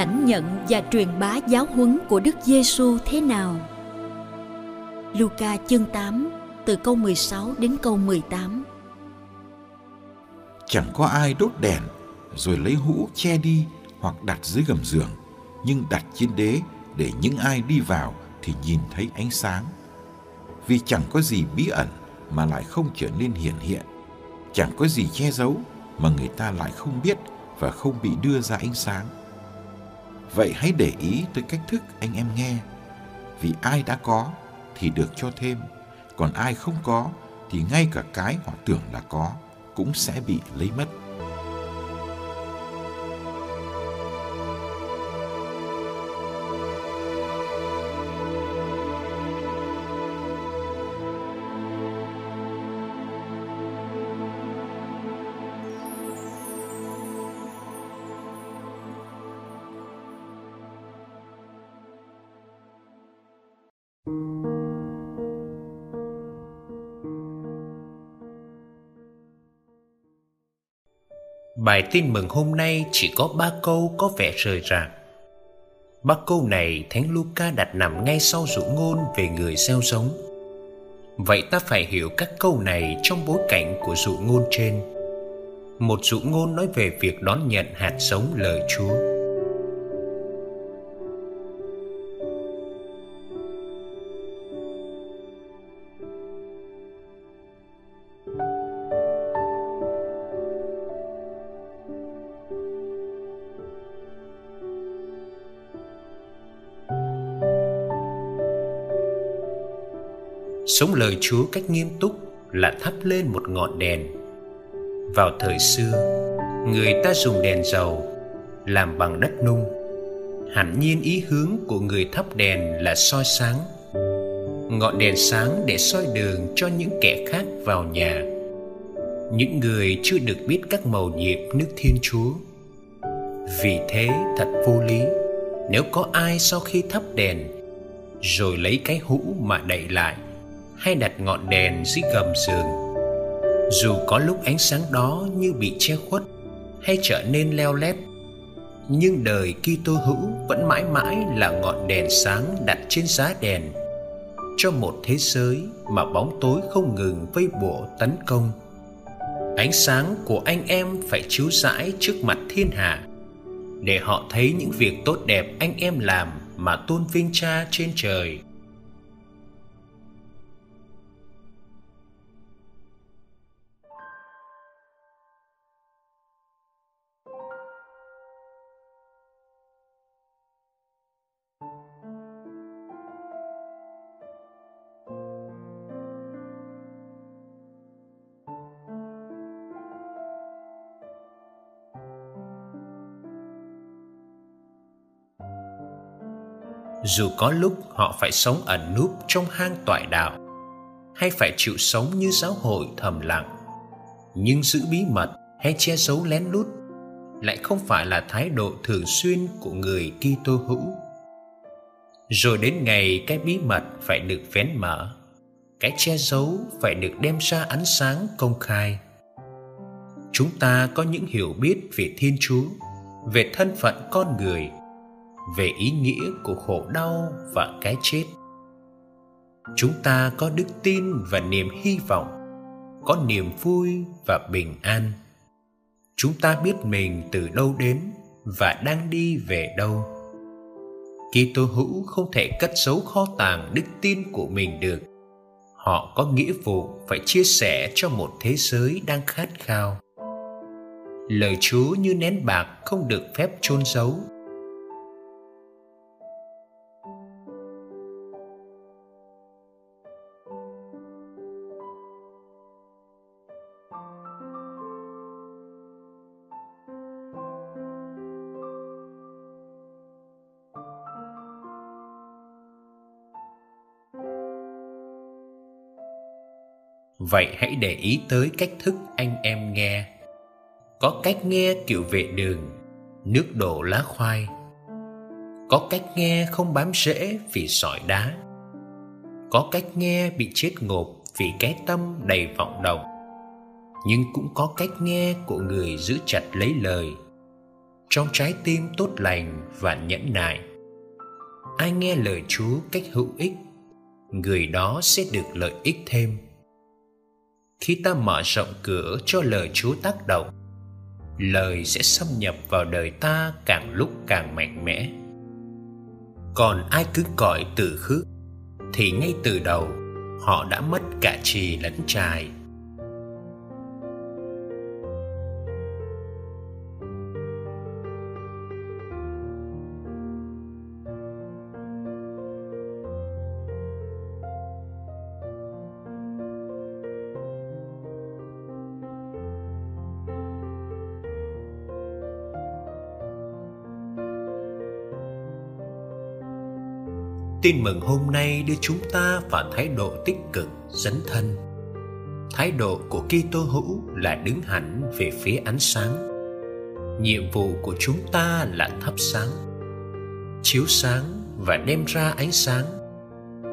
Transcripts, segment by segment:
Lãnh nhận và truyền bá giáo huấn của Đức Giêsu thế nào? Luca chương 8 từ câu 16 đến câu 18. Chẳng có ai đốt đèn rồi lấy hũ che đi hoặc đặt dưới gầm giường, nhưng đặt trên đế để những ai đi vào thì nhìn thấy ánh sáng. Vì chẳng có gì bí ẩn mà lại không trở nên hiển hiện, chẳng có gì che giấu mà người ta lại không biết và không bị đưa ra ánh sáng Vậy hãy để ý tới cách thức anh em nghe. Vì ai đã có thì được cho thêm, còn ai không có thì ngay cả cái họ tưởng là có cũng sẽ bị lấy mất. Bài tin mừng hôm nay chỉ có ba câu có vẻ rời rạc. Ba câu này Thánh Luca đặt nằm ngay sau dụ ngôn về người gieo giống. Vậy ta phải hiểu các câu này trong bối cảnh của dụ ngôn trên. Một dụ ngôn nói về việc đón nhận hạt giống lời Chúa sống lời Chúa cách nghiêm túc là thắp lên một ngọn đèn. Vào thời xưa, người ta dùng đèn dầu làm bằng đất nung. Hẳn nhiên ý hướng của người thắp đèn là soi sáng. Ngọn đèn sáng để soi đường cho những kẻ khác vào nhà. Những người chưa được biết các màu nhiệm nước Thiên Chúa. Vì thế thật vô lý nếu có ai sau khi thắp đèn rồi lấy cái hũ mà đậy lại hay đặt ngọn đèn dưới gầm giường. Dù có lúc ánh sáng đó như bị che khuất hay trở nên leo lét, nhưng đời Kitô hữu vẫn mãi mãi là ngọn đèn sáng đặt trên giá đèn cho một thế giới mà bóng tối không ngừng vây bủa tấn công. Ánh sáng của anh em phải chiếu rãi trước mặt thiên hạ để họ thấy những việc tốt đẹp anh em làm mà tôn vinh cha trên trời. Dù có lúc họ phải sống ẩn núp trong hang toại đạo hay phải chịu sống như giáo hội thầm lặng nhưng giữ bí mật hay che giấu lén lút lại không phải là thái độ thường xuyên của người Kitô hữu. Rồi đến ngày cái bí mật phải được vén mở, cái che giấu phải được đem ra ánh sáng công khai. Chúng ta có những hiểu biết về Thiên Chúa, về thân phận con người về ý nghĩa của khổ đau và cái chết chúng ta có đức tin và niềm hy vọng, có niềm vui và bình an chúng ta biết mình từ đâu đến và đang đi về đâu. Kitô hữu không thể cất giấu kho tàng đức tin của mình được. Họ có nghĩa vụ phải chia sẻ cho một thế giới đang khát khao. Lời Chúa như nén bạc không được phép chôn giấu Vậy hãy để ý tới cách thức anh em nghe. Có cách nghe kiểu vệ đường, nước đổ lá khoai. Có cách nghe không bám rễ vì sỏi đá. Có cách nghe bị chết ngộp vì cái tâm đầy vọng động. Nhưng cũng có cách nghe của người giữ chặt lấy lời. Trong trái tim tốt lành và nhẫn nại. Ai nghe lời Chúa cách hữu ích, người đó sẽ được lợi ích thêm khi ta mở rộng cửa cho lời Chúa tác động, lời sẽ xâm nhập vào đời ta càng lúc càng mạnh mẽ. Còn ai cứ cõi từ khước thì ngay từ đầu họ đã mất cả trì lẫn trài Tin mừng hôm nay đưa chúng ta vào thái độ tích cực, dấn thân. Thái độ của Kitô hữu là đứng hẳn về phía ánh sáng. Nhiệm vụ của chúng ta là thắp sáng, chiếu sáng và đem ra ánh sáng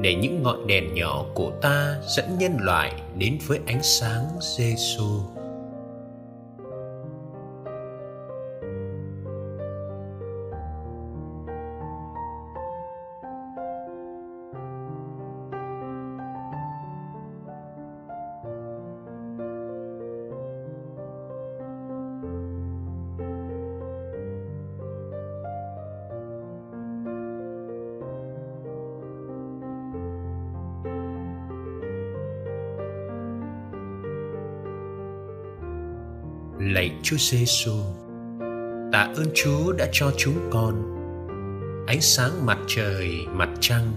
để những ngọn đèn nhỏ của ta dẫn nhân loại đến với ánh sáng Giêsu. Lạy Chúa Giêsu. Tạ ơn Chúa đã cho chúng con ánh sáng mặt trời, mặt trăng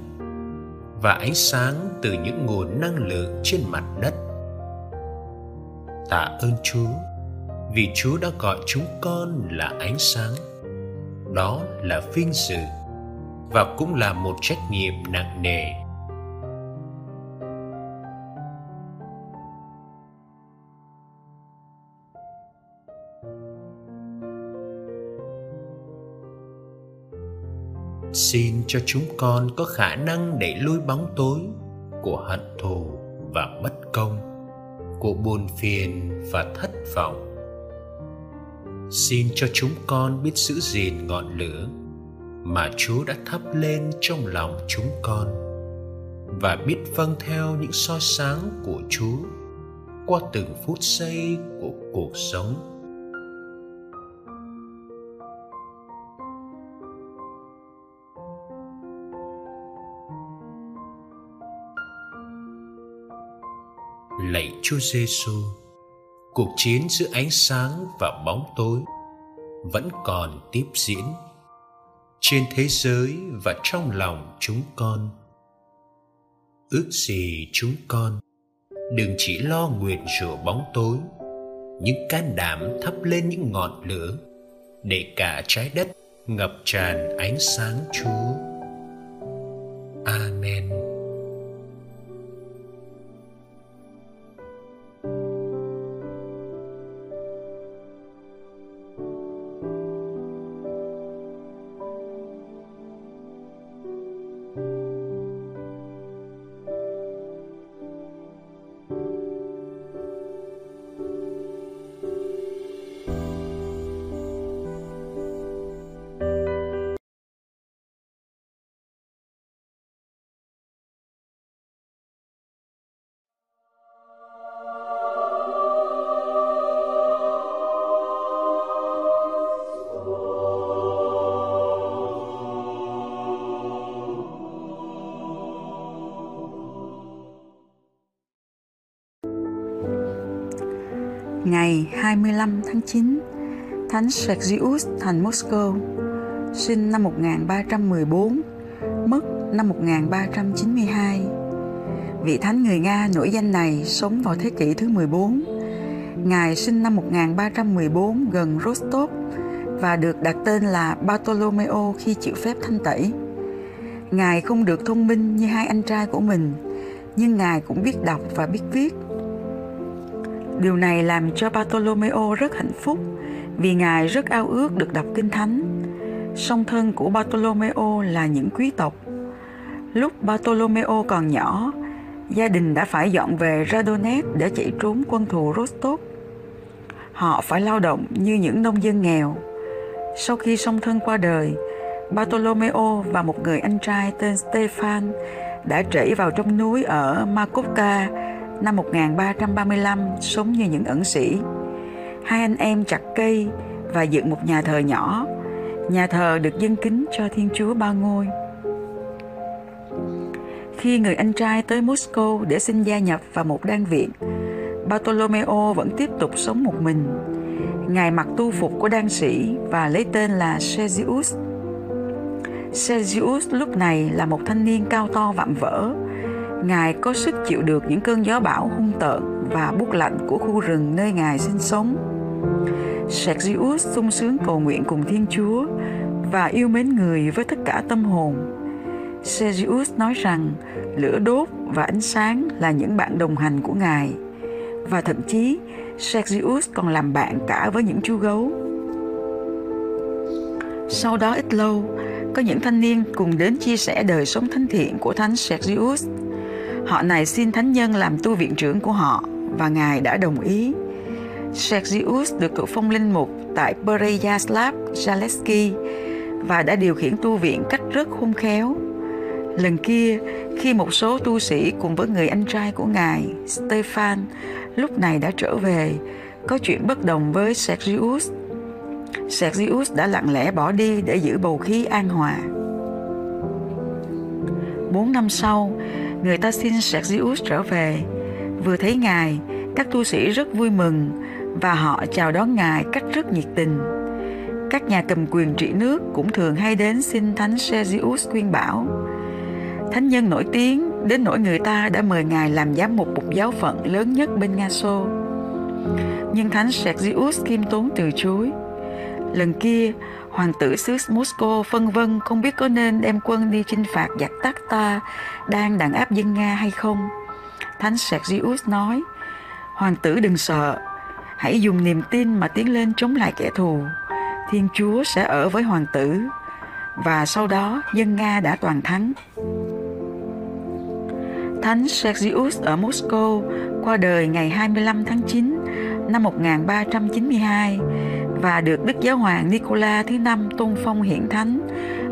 và ánh sáng từ những nguồn năng lượng trên mặt đất. Tạ ơn Chúa vì Chúa đã gọi chúng con là ánh sáng. Đó là vinh dự và cũng là một trách nhiệm nặng nề xin cho chúng con có khả năng để lui bóng tối của hận thù và bất công, của buồn phiền và thất vọng. Xin cho chúng con biết giữ gìn ngọn lửa mà chúa đã thắp lên trong lòng chúng con và biết vâng theo những soi sáng của chúa qua từng phút giây của cuộc sống. Lạy Chúa Giêsu, cuộc chiến giữa ánh sáng và bóng tối vẫn còn tiếp diễn trên thế giới và trong lòng chúng con. Ước gì chúng con đừng chỉ lo nguyện rủa bóng tối, nhưng can đảm thắp lên những ngọn lửa để cả trái đất ngập tràn ánh sáng Chúa. Amen. Ngày 25 tháng 9, Thánh Sergius thành Moscow, sinh năm 1314, mất năm 1392. Vị thánh người Nga nổi danh này sống vào thế kỷ thứ 14. Ngài sinh năm 1314 gần Rostov và được đặt tên là Bartolomeo khi chịu phép thanh tẩy. Ngài không được thông minh như hai anh trai của mình, nhưng Ngài cũng biết đọc và biết viết. Điều này làm cho Bartolomeo rất hạnh phúc vì Ngài rất ao ước được đọc Kinh Thánh. Song thân của Bartolomeo là những quý tộc. Lúc Bartolomeo còn nhỏ, gia đình đã phải dọn về Radonet để chạy trốn quân thù Rostov. Họ phải lao động như những nông dân nghèo. Sau khi song thân qua đời, Bartolomeo và một người anh trai tên Stefan đã chảy vào trong núi ở Makovka năm 1335 sống như những ẩn sĩ. Hai anh em chặt cây và dựng một nhà thờ nhỏ. Nhà thờ được dân kính cho Thiên Chúa Ba Ngôi. Khi người anh trai tới Moscow để xin gia nhập vào một đan viện, Bartolomeo vẫn tiếp tục sống một mình. Ngài mặc tu phục của đan sĩ và lấy tên là Sergius. Sergius lúc này là một thanh niên cao to vạm vỡ. Ngài có sức chịu được những cơn gió bão hung tợn và bút lạnh của khu rừng nơi Ngài sinh sống. Sergius sung sướng cầu nguyện cùng Thiên Chúa và yêu mến người với tất cả tâm hồn. Sergius nói rằng lửa đốt và ánh sáng là những bạn đồng hành của Ngài và thậm chí Sergius còn làm bạn cả với những chú gấu. Sau đó ít lâu, có những thanh niên cùng đến chia sẻ đời sống thánh thiện của Thánh Sergius. Họ này xin Thánh Nhân làm tu viện trưởng của họ và Ngài đã đồng ý. Sergius được cử phong linh mục tại Pereyaslav Zaleski và đã điều khiển tu viện cách rất khôn khéo. Lần kia, khi một số tu sĩ cùng với người anh trai của Ngài, Stefan, lúc này đã trở về, có chuyện bất đồng với Sergius. Sergius đã lặng lẽ bỏ đi để giữ bầu khí an hòa. Bốn năm sau, người ta xin Sergius trở về. Vừa thấy Ngài, các tu sĩ rất vui mừng và họ chào đón Ngài cách rất nhiệt tình. Các nhà cầm quyền trị nước cũng thường hay đến xin Thánh Sergius khuyên bảo. Thánh nhân nổi tiếng đến nỗi người ta đã mời Ngài làm giám mục một giáo phận lớn nhất bên Nga Xô. Nhưng Thánh Sergius Kim tốn từ chối. Lần kia, hoàng tử xứ Moscow phân vân không biết có nên đem quân đi chinh phạt giặc tắc ta đang đàn áp dân Nga hay không. Thánh Sergius nói, Hoàng tử đừng sợ, hãy dùng niềm tin mà tiến lên chống lại kẻ thù. Thiên Chúa sẽ ở với hoàng tử và sau đó dân Nga đã toàn thắng. Thánh Sergius ở Moscow qua đời ngày 25 tháng 9 năm 1392 và được Đức Giáo hoàng Nicola thứ năm tôn phong hiển thánh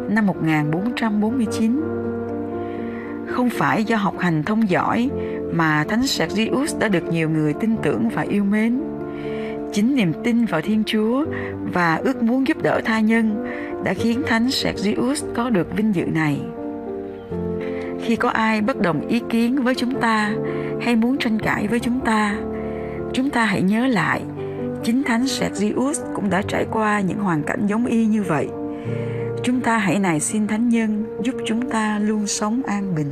năm 1449. Không phải do học hành thông giỏi mà Thánh Sergius đã được nhiều người tin tưởng và yêu mến. Chính niềm tin vào Thiên Chúa và ước muốn giúp đỡ tha nhân đã khiến Thánh Sergius có được vinh dự này. Khi có ai bất đồng ý kiến với chúng ta hay muốn tranh cãi với chúng ta, chúng ta hãy nhớ lại chính Thánh Sergius cũng đã trải qua những hoàn cảnh giống y như vậy. Chúng ta hãy này xin Thánh Nhân giúp chúng ta luôn sống an bình.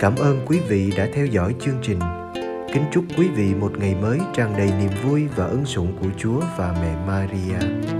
Cảm ơn quý vị đã theo dõi chương trình. Kính chúc quý vị một ngày mới tràn đầy niềm vui và ân sủng của Chúa và mẹ Maria.